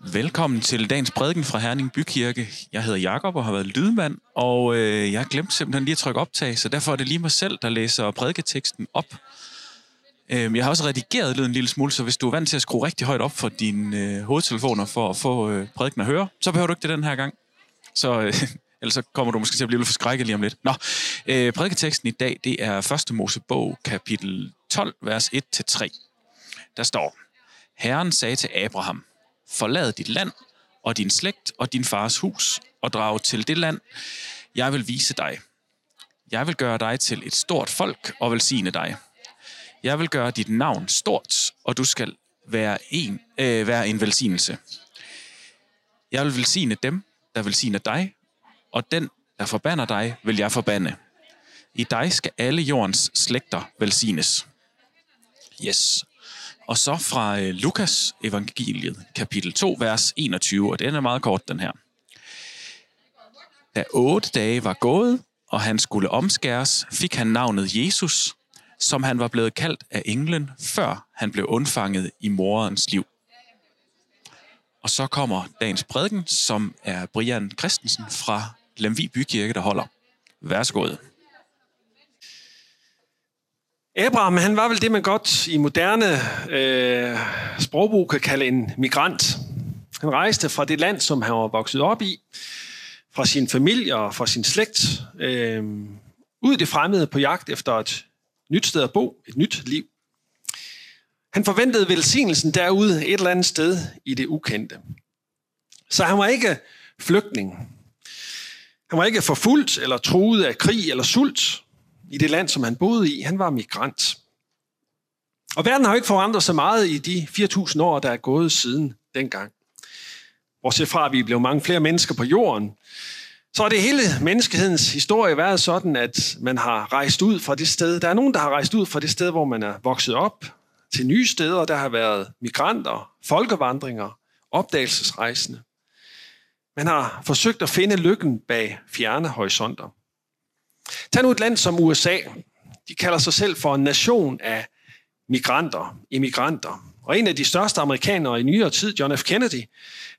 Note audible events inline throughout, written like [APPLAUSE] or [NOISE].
Velkommen til dagens prædiken fra Herning Bykirke. Jeg hedder Jakob og har været lydmand, og øh, jeg glemte simpelthen lige at trykke optag, så derfor er det lige mig selv, der læser prædiketeksten op. Øh, jeg har også redigeret lyden en lille smule, så hvis du er vant til at skrue rigtig højt op for dine øh, hovedtelefoner for at få øh, prædiken at høre, så behøver du ikke det den her gang. Så øh, [LAUGHS] ellers så kommer du måske til at blive lidt forskrækket lige om lidt. Nå, øh, prædiketeksten i dag, det er 1. Mosebog, kapitel 12, vers 1-3. Der står, Herren sagde til Abraham, forlad dit land og din slægt og din fars hus og drag til det land, jeg vil vise dig. Jeg vil gøre dig til et stort folk og velsigne dig. Jeg vil gøre dit navn stort, og du skal være en, øh, være en velsignelse. Jeg vil velsigne dem, der velsigner dig, og den, der forbander dig, vil jeg forbande. I dig skal alle jordens slægter velsignes. Yes. Og så fra øh, Lukas evangeliet, kapitel 2, vers 21, og den er meget kort, den her. Da otte dage var gået, og han skulle omskæres, fik han navnet Jesus, som han var blevet kaldt af englen, før han blev undfanget i morens liv. Og så kommer dagens prædiken, som er Brian Christensen fra Lemvi Bykirke, der holder. Værsgod. Abraham, han var vel det, man godt i moderne øh, sprogbrug kan kalde en migrant. Han rejste fra det land, som han var vokset op i, fra sin familie og fra sin slægt, øh, ud i det fremmede på jagt efter et nyt sted at bo, et nyt liv. Han forventede velsignelsen derude et eller andet sted i det ukendte. Så han var ikke flygtning. Han var ikke forfulgt eller truet af krig eller sult i det land, som han boede i. Han var migrant. Og verden har jo ikke forandret sig meget i de 4.000 år, der er gået siden dengang. Bortset fra, at vi blev mange flere mennesker på jorden, så har det hele menneskehedens historie været sådan, at man har rejst ud fra det sted. Der er nogen, der har rejst ud fra det sted, hvor man er vokset op, til nye steder. Der har været migranter, folkevandringer, opdagelsesrejsende. Man har forsøgt at finde lykken bag fjerne horisonter. Tag nu et land som USA. De kalder sig selv for en nation af migranter, immigranter. Og en af de største amerikanere i nyere tid, John F. Kennedy,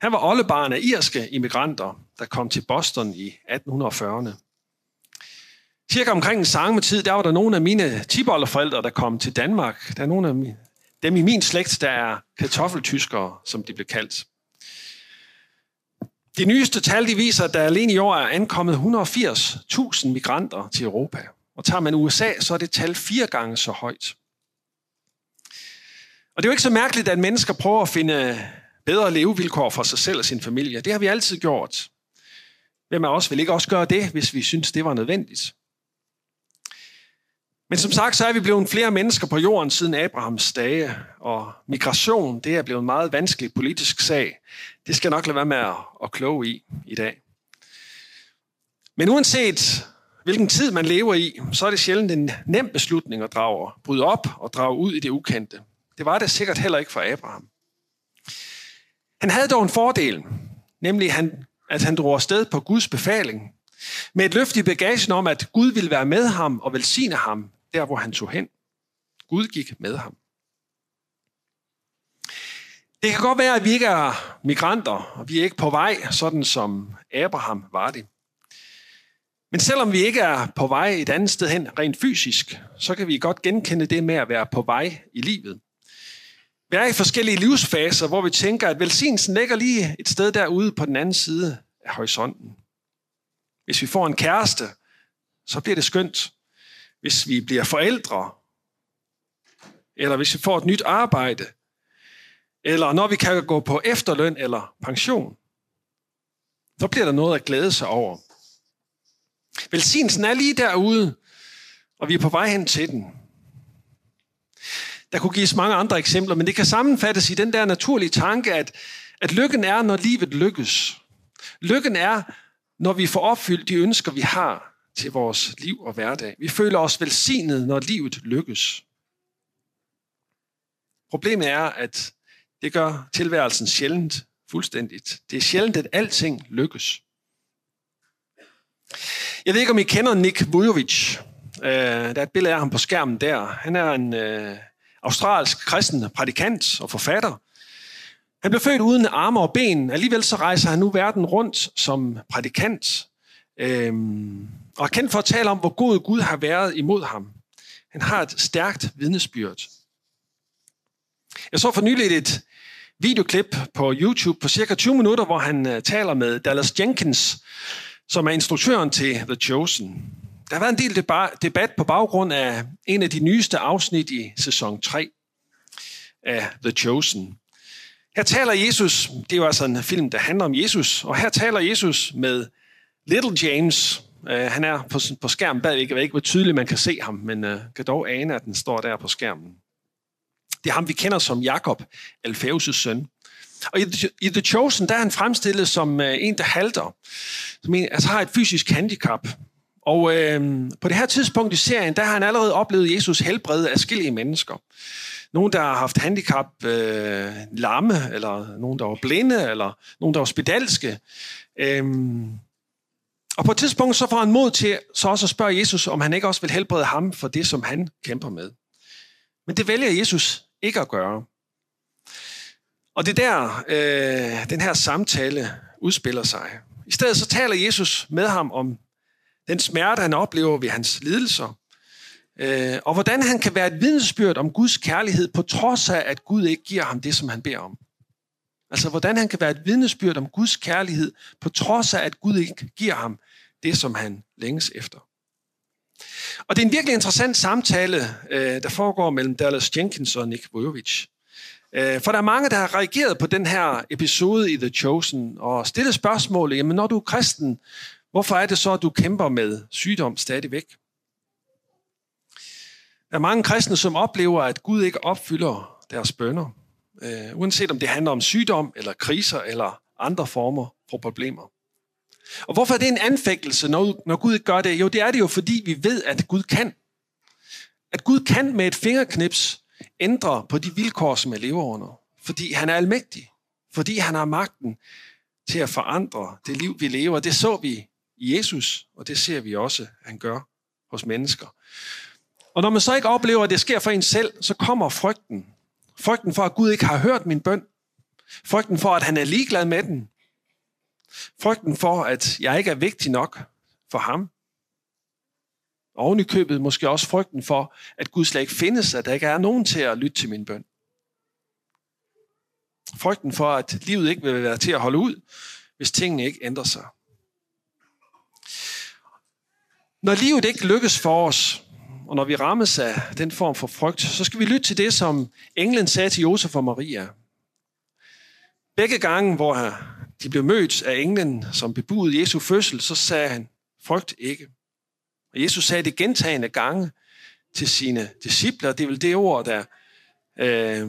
han var oldebarn af irske immigranter, der kom til Boston i 1840'erne. Cirka omkring samme tid, der var der nogle af mine tibolderforældre, der kom til Danmark. Der er nogle af dem i min slægt, der er kartoffeltyskere, som de blev kaldt. De nyeste tal de viser, at der alene i år er ankommet 180.000 migranter til Europa. Og tager man USA, så er det tal fire gange så højt. Og det er jo ikke så mærkeligt, at mennesker prøver at finde bedre levevilkår for sig selv og sin familie. Det har vi altid gjort. Hvem af os vil ikke også gøre det, hvis vi synes, det var nødvendigt? Men som sagt, så er vi blevet flere mennesker på jorden siden Abrahams dage, og migration, det er blevet en meget vanskelig politisk sag. Det skal jeg nok lade være med at, at kloge i i dag. Men uanset hvilken tid man lever i, så er det sjældent en nem beslutning at drage, bryde op og drage ud i det ukendte. Det var det sikkert heller ikke for Abraham. Han havde dog en fordel, nemlig han, at han drog afsted på Guds befaling, med et løfte i bagagen om, at Gud ville være med ham og velsigne ham der, hvor han tog hen. Gud gik med ham. Det kan godt være, at vi ikke er migranter, og vi er ikke på vej, sådan som Abraham var det. Men selvom vi ikke er på vej et andet sted hen rent fysisk, så kan vi godt genkende det med at være på vej i livet. Vi er i forskellige livsfaser, hvor vi tænker, at velsignelsen ligger lige et sted derude på den anden side af horisonten. Hvis vi får en kæreste, så bliver det skønt. Hvis vi bliver forældre, eller hvis vi får et nyt arbejde, eller når vi kan gå på efterløn eller pension, så bliver der noget at glæde sig over. Velsignelsen er lige derude, og vi er på vej hen til den. Der kunne gives mange andre eksempler, men det kan sammenfattes i den der naturlige tanke, at, at lykken er, når livet lykkes. Lykken er, når vi får opfyldt de ønsker, vi har til vores liv og hverdag. Vi føler os velsignet, når livet lykkes. Problemet er, at det gør tilværelsen sjældent fuldstændigt. Det er sjældent, at alting lykkes. Jeg ved ikke, om I kender Nick Vujovic. Øh, der er et billede af ham på skærmen der. Han er en øh, australsk kristen prædikant og forfatter. Han blev født uden arme og ben. Alligevel så rejser han nu verden rundt som prædikant. Øhm, og er kendt for at tale om, hvor god Gud har været imod ham. Han har et stærkt vidnesbyrd. Jeg så for nylig et videoklip på YouTube på cirka 20 minutter, hvor han øh, taler med Dallas Jenkins, som er instruktøren til The Chosen. Der har været en del debat på baggrund af en af de nyeste afsnit i sæson 3 af The Chosen. Her taler Jesus, det er jo altså en film, der handler om Jesus, og her taler Jesus med Little James. Øh, han er på, på skærmen bag, jeg ved ikke, hvor tydeligt man kan se ham, men øh, kan dog ane, at den står der på skærmen. Det er ham, vi kender som Jakob, Alfeus' søn. Og i The Chosen, der er han fremstillet som øh, en, der halter, som en, altså har et fysisk handicap. Og øh, på det her tidspunkt i serien, der har han allerede oplevet Jesus helbrede afskillige mennesker. Nogen, der har haft handicap, øh, lamme, eller nogen, der var blinde, eller nogen, der var spedalske. Øh, og på et tidspunkt så får han mod til så også at spørge Jesus, om han ikke også vil helbrede ham for det, som han kæmper med. Men det vælger Jesus ikke at gøre. Og det er der, øh, den her samtale udspiller sig. I stedet så taler Jesus med ham om den smerte, han oplever ved hans lidelser, øh, og hvordan han kan være et vidnesbyrd om Guds kærlighed, på trods af, at Gud ikke giver ham det, som han beder om. Altså, hvordan han kan være et vidnesbyrd om Guds kærlighed, på trods af, at Gud ikke giver ham det, som han længes efter. Og det er en virkelig interessant samtale, øh, der foregår mellem Dallas Jenkins og Nick Vujovich. Øh, for der er mange, der har reageret på den her episode i The Chosen og stillet spørgsmålet, jamen når du er kristen, hvorfor er det så, at du kæmper med sygdom stadigvæk? Der er mange kristne, som oplever, at Gud ikke opfylder deres bønder, øh, uanset om det handler om sygdom, eller kriser, eller andre former for problemer. Og hvorfor er det en anfægtelse, når, når Gud ikke gør det? Jo, det er det jo, fordi vi ved, at Gud kan. At Gud kan med et fingerknips ændre på de vilkår, som jeg lever under. Fordi han er almægtig. Fordi han har magten til at forandre det liv, vi lever. Det så vi i Jesus, og det ser vi også, at han gør hos mennesker. Og når man så ikke oplever, at det sker for en selv, så kommer frygten. Frygten for, at Gud ikke har hørt min bøn. Frygten for, at han er ligeglad med den. Frygten for, at jeg ikke er vigtig nok for ham. Og oven i købet måske også frygten for, at Gud slet ikke findes, at der ikke er nogen til at lytte til min bøn. Frygten for, at livet ikke vil være til at holde ud, hvis tingene ikke ændrer sig. Når livet ikke lykkes for os, og når vi rammes af den form for frygt, så skal vi lytte til det, som englen sagde til Josef og Maria. Begge gange, hvor de blev mødt af englen, som bebudede Jesu fødsel, så sagde han, frygt ikke. Og Jesus sagde det gentagende gange til sine discipler. Det er vel det ord, der... Øh,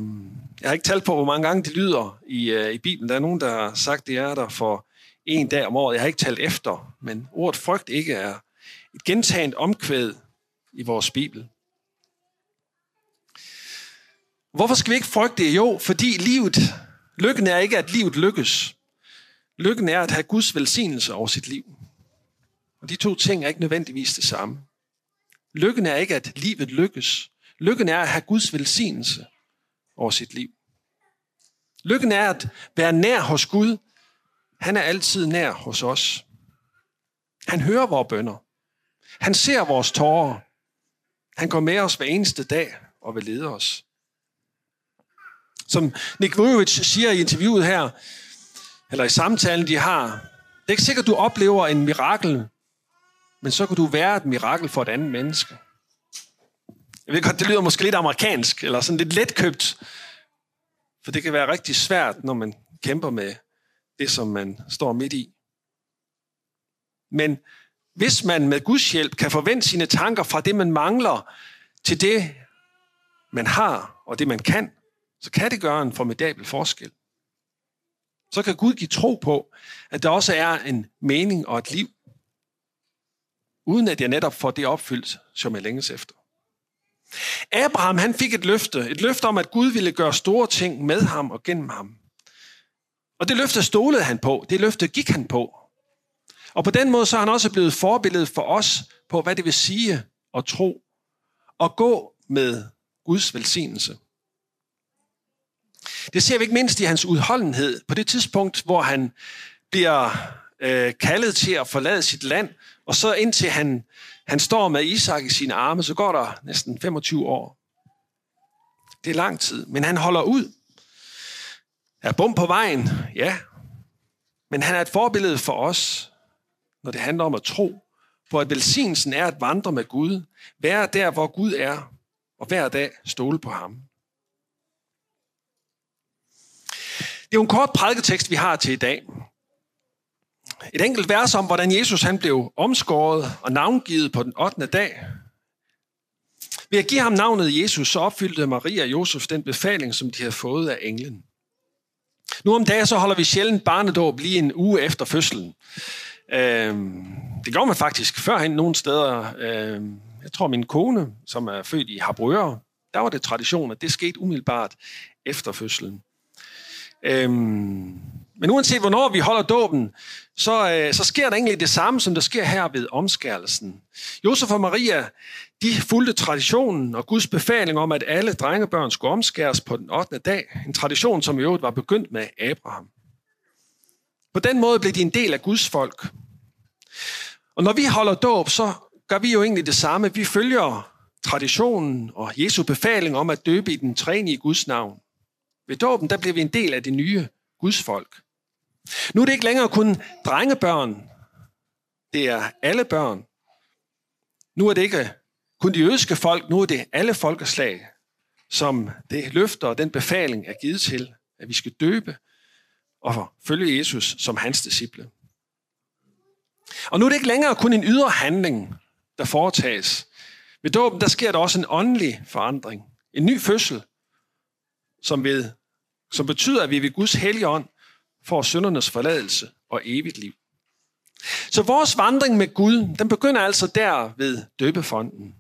jeg har ikke talt på, hvor mange gange det lyder i, øh, i Bibelen. Der er nogen, der har sagt, det er der for en dag om året. Jeg har ikke talt efter, men ordet frygt ikke er et gentagende omkvæd i vores Bibel. Hvorfor skal vi ikke frygte det? Jo, fordi livet, lykken er ikke, at livet lykkes. Lykken er at have Guds velsignelse over sit liv. Og de to ting er ikke nødvendigvis det samme. Lykken er ikke, at livet lykkes. Lykken er at have Guds velsignelse over sit liv. Lykken er at være nær hos Gud. Han er altid nær hos os. Han hører vores bønder. Han ser vores tårer. Han går med os hver eneste dag og vil lede os. Som Nick Vujovic siger i interviewet her, eller i samtalen, de har, det er ikke sikkert, du oplever en mirakel, men så kan du være et mirakel for et andet menneske. Jeg ved godt, det lyder måske lidt amerikansk, eller sådan lidt letkøbt, for det kan være rigtig svært, når man kæmper med det, som man står midt i. Men hvis man med Guds hjælp kan forvente sine tanker fra det, man mangler, til det, man har og det, man kan, så kan det gøre en formidabel forskel. Så kan Gud give tro på, at der også er en mening og et liv, uden at jeg netop får det opfyldt, som jeg længes efter. Abraham han fik et løfte, et løfte om, at Gud ville gøre store ting med ham og gennem ham. Og det løfte stolede han på, det løfte gik han på. Og på den måde så er han også blevet forbillede for os på, hvad det vil sige at tro og gå med Guds velsignelse. Det ser vi ikke mindst i hans udholdenhed. På det tidspunkt, hvor han bliver øh, kaldet til at forlade sit land, og så indtil han, han står med Isak i sine arme, så går der næsten 25 år. Det er lang tid, men han holder ud. Er bum på vejen? Ja. Men han er et forbillede for os, når det handler om at tro på, at velsignelsen er at vandre med Gud, være der, hvor Gud er, og hver dag stole på ham. Det er jo en kort prædiketekst, vi har til i dag. Et enkelt vers om, hvordan Jesus han blev omskåret og navngivet på den 8. dag. Ved at give ham navnet Jesus, så opfyldte Maria og Josef den befaling, som de havde fået af englen. Nu om dagen så holder vi sjældent barnedåb lige en uge efter fødslen. Øh, det gjorde man faktisk førhen nogle steder. Øh, jeg tror, min kone, som er født i Harbrøre, der var det tradition, at det skete umiddelbart efter fødslen. Øhm, men uanset hvornår vi holder dåben, så, øh, så sker der egentlig det samme, som der sker her ved omskærelsen. Josef og Maria, de fulgte traditionen og Guds befaling om, at alle drengebørn skulle omskæres på den 8. dag. En tradition, som i øvrigt var begyndt med Abraham. På den måde blev de en del af Guds folk. Og når vi holder dåb, så gør vi jo egentlig det samme. Vi følger traditionen og Jesu befaling om at døbe i den træne i Guds navn. Ved dåben, der bliver vi en del af det nye Guds folk. Nu er det ikke længere kun drengebørn. Det er alle børn. Nu er det ikke kun de jødiske folk, nu er det alle folkeslag, som det løfter og den befaling er givet til, at vi skal døbe og følge Jesus som hans disciple. Og nu er det ikke længere kun en ydre handling, der foretages. Ved dåben, der sker der også en åndelig forandring. En ny fødsel, som, ved, som betyder, at vi ved Guds hellige ånd får syndernes forladelse og evigt liv. Så vores vandring med Gud, den begynder altså der ved døbefonden.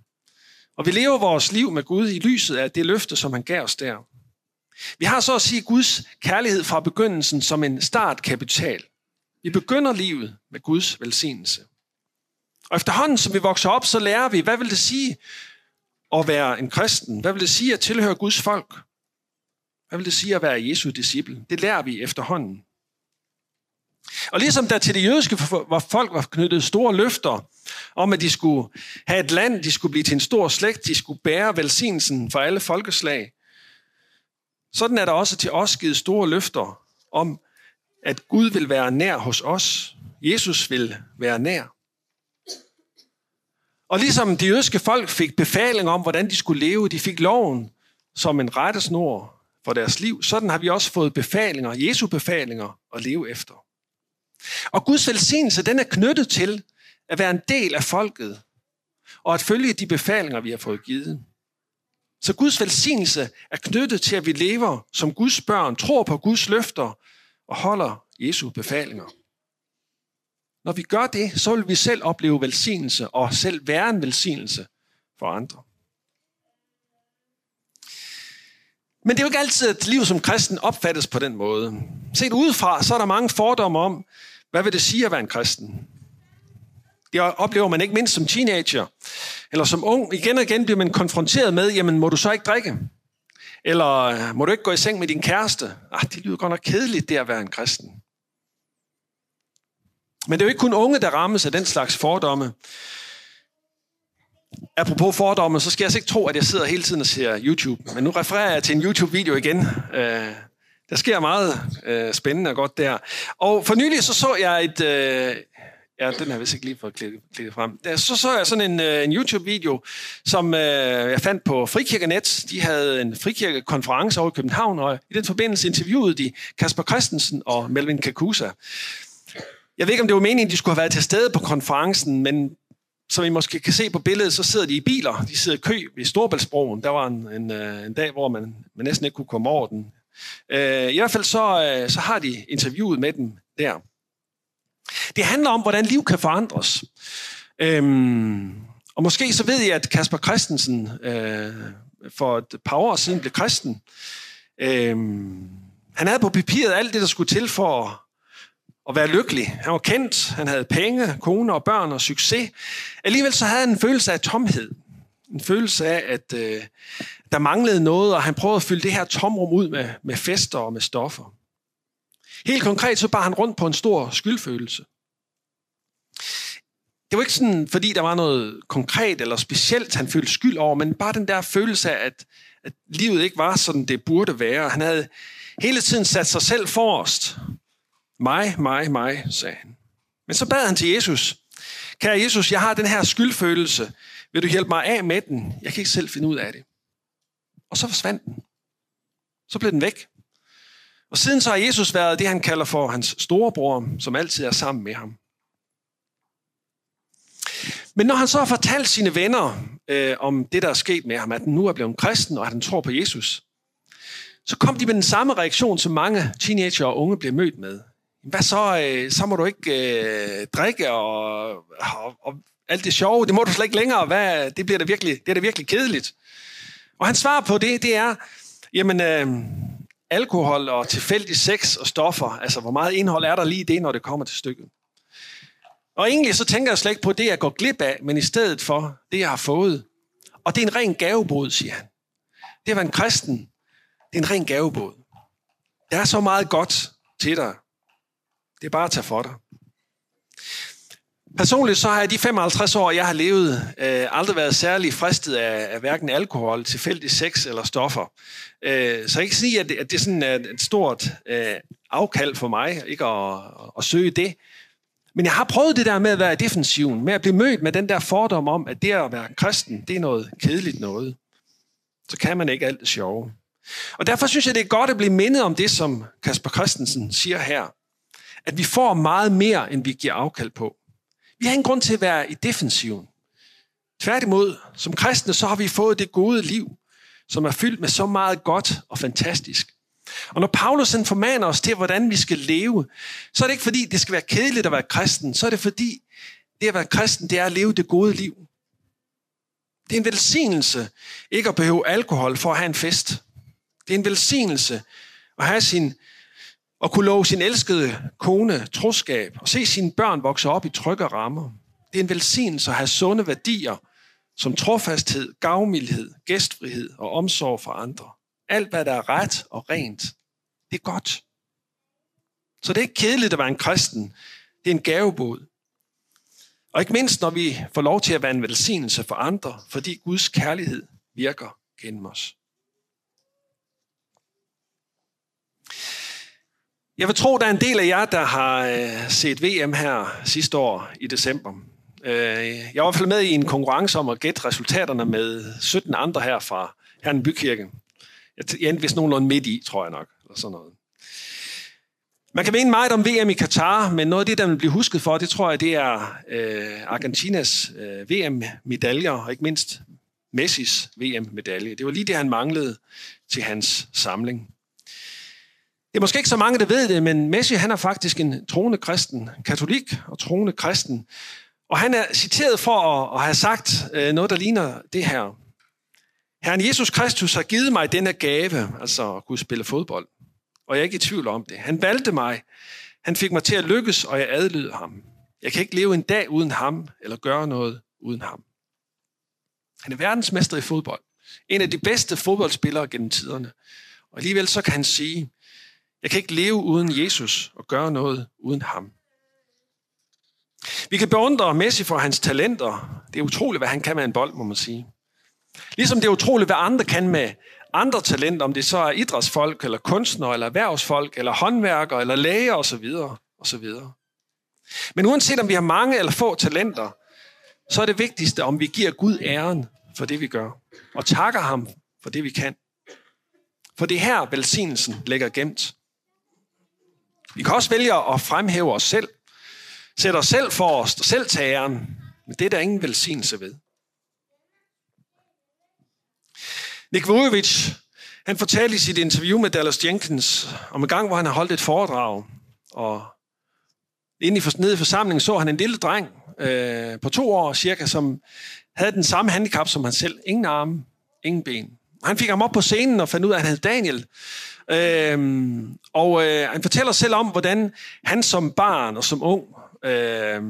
Og vi lever vores liv med Gud i lyset af det løfte, som han gav os der. Vi har så at sige Guds kærlighed fra begyndelsen som en startkapital. Vi begynder livet med Guds velsignelse. Og efterhånden, som vi vokser op, så lærer vi, hvad vil det sige at være en kristen? Hvad vil det sige at tilhøre Guds folk? Hvad vil det sige at være Jesu disciple? Det lærer vi efterhånden. Og ligesom der til det jødiske folk var knyttet store løfter om, at de skulle have et land, de skulle blive til en stor slægt, de skulle bære velsignelsen for alle folkeslag, sådan er der også til os givet store løfter om, at Gud vil være nær hos os. Jesus vil være nær. Og ligesom de jødiske folk fik befaling om, hvordan de skulle leve, de fik loven som en rettesnor for deres liv, sådan har vi også fået befalinger, Jesu befalinger at leve efter. Og Guds velsignelse, den er knyttet til at være en del af folket, og at følge de befalinger, vi har fået givet. Så Guds velsignelse er knyttet til, at vi lever som Guds børn, tror på Guds løfter og holder Jesu befalinger. Når vi gør det, så vil vi selv opleve velsignelse og selv være en velsignelse for andre. Men det er jo ikke altid, at livet som kristen opfattes på den måde. Set udefra, så er der mange fordomme om, hvad vil det sige at være en kristen. Det oplever man ikke mindst som teenager, eller som ung. Igen og igen bliver man konfronteret med, jamen må du så ikke drikke? Eller øh, må du ikke gå i seng med din kæreste? Ah, det lyder godt nok kedeligt, det at være en kristen. Men det er jo ikke kun unge, der rammes af den slags fordomme. Apropos fordomme, så skal jeg altså ikke tro, at jeg sidder hele tiden og ser YouTube. Men nu refererer jeg til en YouTube-video igen. Øh, der sker meget øh, spændende og godt der. Og for nylig så så jeg et... Øh, ja, den har jeg vist ikke lige fået klikket frem. Så så jeg sådan en, øh, en YouTube-video, som øh, jeg fandt på Frikirkenet. De havde en frikirkekonference over i København, og i den forbindelse interviewede de Kasper Christensen og Melvin Kakusa. Jeg ved ikke, om det var meningen, de skulle have været til stede på konferencen, men som I måske kan se på billedet, så sidder de i biler. De sidder i kø ved Storbæltsbroen. Der var en, en, øh, en dag, hvor man, man næsten ikke kunne komme over den. Øh, I hvert fald så, øh, så har de interviewet med dem der. Det handler om, hvordan liv kan forandres. Øhm, og måske så ved jeg, at Kasper Christensen øh, for et par år siden blev kristen. Øhm, han havde på papiret alt det, der skulle til for at være lykkelig. Han var kendt, han havde penge, kone og børn og succes. Alligevel så havde han en følelse af tomhed. En følelse af, at øh, der manglede noget, og han prøvede at fylde det her tomrum ud med, med fester og med stoffer. Helt konkret så bar han rundt på en stor skyldfølelse. Det var ikke sådan, fordi der var noget konkret eller specielt, han følte skyld over, men bare den der følelse af, at, at livet ikke var, sådan det burde være. Han havde hele tiden sat sig selv forrest. Mig, mig, mig, sagde han. Men så bad han til Jesus. Kære Jesus, jeg har den her skyldfølelse. Vil du hjælpe mig af med den? Jeg kan ikke selv finde ud af det. Og så forsvandt den. Så blev den væk. Og siden så har Jesus været det, han kalder for hans storebror, som altid er sammen med ham. Men når han så har fortalt sine venner øh, om det, der er sket med ham, at han nu er blevet kristen, og at han tror på Jesus, så kom de med den samme reaktion, som mange teenager og unge bliver mødt med. Hvad så? Øh, så må du ikke øh, drikke og, og, og alt det sjove. Det må du slet ikke længere. Hvad, det, bliver da virkelig, det er da virkelig kedeligt. Og han svarer på det, det er, jamen, øh, alkohol og tilfældig sex og stoffer, altså hvor meget indhold er der lige i det, når det kommer til stykket. Og egentlig så tænker jeg slet ikke på det, jeg går glip af, men i stedet for det, jeg har fået. Og det er en ren gavebod, siger han. Det at være en kristen, det er en ren gavebod. Der er så meget godt til dig. Det er bare at tage for dig. Personligt så har jeg de 55 år, jeg har levet, øh, aldrig været særlig fristet af, af hverken alkohol, tilfældig sex eller stoffer. Øh, så jeg kan sige, at det, at det er sådan et, et stort øh, afkald for mig, ikke at, at søge det. Men jeg har prøvet det der med at være i defensiven, med at blive mødt med den der fordom om, at det at være kristen, det er noget kedeligt noget. Så kan man ikke alt det sjove. Og derfor synes jeg, det er godt at blive mindet om det, som Kasper Christensen siger her. At vi får meget mere, end vi giver afkald på. Vi har ingen grund til at være i defensiven. Tværtimod, som kristne, så har vi fået det gode liv, som er fyldt med så meget godt og fantastisk. Og når Paulus formaner os til, hvordan vi skal leve, så er det ikke fordi, det skal være kedeligt at være kristen. Så er det fordi, det at være kristen, det er at leve det gode liv. Det er en velsignelse ikke at behøve alkohol for at have en fest. Det er en velsignelse at have sin at kunne love sin elskede kone troskab og se sine børn vokse op i trygge rammer. Det er en velsignelse at have sunde værdier som trofasthed, gavmildhed, gæstfrihed og omsorg for andre. Alt, hvad der er ret og rent, det er godt. Så det er ikke kedeligt at være en kristen. Det er en gavebod. Og ikke mindst, når vi får lov til at være en velsignelse for andre, fordi Guds kærlighed virker gennem os. Jeg vil tro, der er en del af jer, der har øh, set VM her sidste år i december. Øh, jeg var i hvert fald med i en konkurrence om at gætte resultaterne med 17 andre her fra Herren Bykirke. Jeg endte vist nogenlunde midt i, tror jeg nok og sådan noget. Man kan mene meget om VM i Katar, men noget af det, der vil blive husket for, det tror jeg, det er øh, Argentinas øh, VM-medaljer, og ikke mindst Messis VM-medalje. Det var lige det, han manglede til hans samling. Det er måske ikke så mange, der ved det, men Messi han er faktisk en troende kristen, katolik og troende kristen. Og han er citeret for at, at have sagt øh, noget, der ligner det her. Herren Jesus Kristus har givet mig denne gave, altså at kunne spille fodbold. Og jeg er ikke i tvivl om det. Han valgte mig. Han fik mig til at lykkes, og jeg adlyder ham. Jeg kan ikke leve en dag uden ham, eller gøre noget uden ham. Han er verdensmester i fodbold. En af de bedste fodboldspillere gennem tiderne. Og alligevel så kan han sige, jeg kan ikke leve uden Jesus og gøre noget uden ham. Vi kan beundre Messi for hans talenter. Det er utroligt, hvad han kan med en bold, må man sige. Ligesom det er utroligt, hvad andre kan med andre talenter, om det så er idrætsfolk, eller kunstnere, eller erhvervsfolk, eller håndværkere, eller læger osv. osv. Men uanset om vi har mange eller få talenter, så er det vigtigste, om vi giver Gud æren for det, vi gør, og takker ham for det, vi kan. For det er her, velsignelsen ligger gemt. Vi kan også vælge at fremhæve os selv, sætte os selv for os og selv tage æren, men det er der ingen velsignelse ved. Nick Vujovic, han fortalte i sit interview med Dallas Jenkins om en gang, hvor han har holdt et foredrag, og inde i, nede i forsamlingen så han en lille dreng øh, på to år cirka, som havde den samme handicap som han selv. Ingen arme, ingen ben. Han fik ham op på scenen og fandt ud af, at han hed Daniel. Øhm, og øh, han fortæller selv om, hvordan han som barn og som ung øh,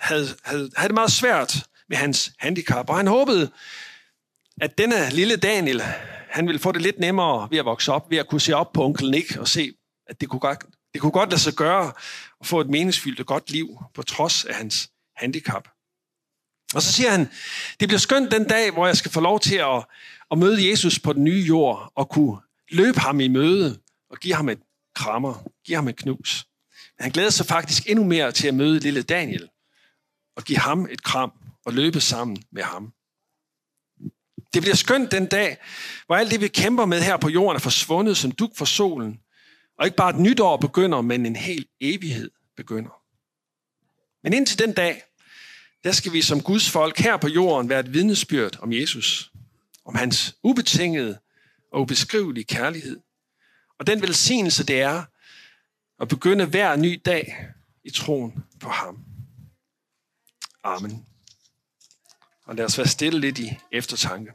havde, havde, havde det meget svært med hans handicap. Og han håbede at denne lille Daniel, han ville få det lidt nemmere ved at vokse op, ved at kunne se op på onkel Nick og se, at det kunne godt, det kunne godt lade sig gøre at få et meningsfyldt og godt liv på trods af hans handicap. Og så siger han, det bliver skønt den dag, hvor jeg skal få lov til at, at møde Jesus på den nye jord og kunne løbe ham i møde og give ham et krammer, give ham et knus. Men han glæder sig faktisk endnu mere til at møde lille Daniel og give ham et kram og løbe sammen med ham. Det bliver skønt den dag, hvor alt det, vi kæmper med her på jorden, er forsvundet som duk for solen. Og ikke bare et nyt år begynder, men en hel evighed begynder. Men indtil den dag, der skal vi som Guds folk her på jorden være et vidnesbyrd om Jesus. Om hans ubetingede og ubeskrivelige kærlighed. Og den velsignelse, det er at begynde hver ny dag i troen på ham. Amen. Og lad os være stille lidt i eftertanke.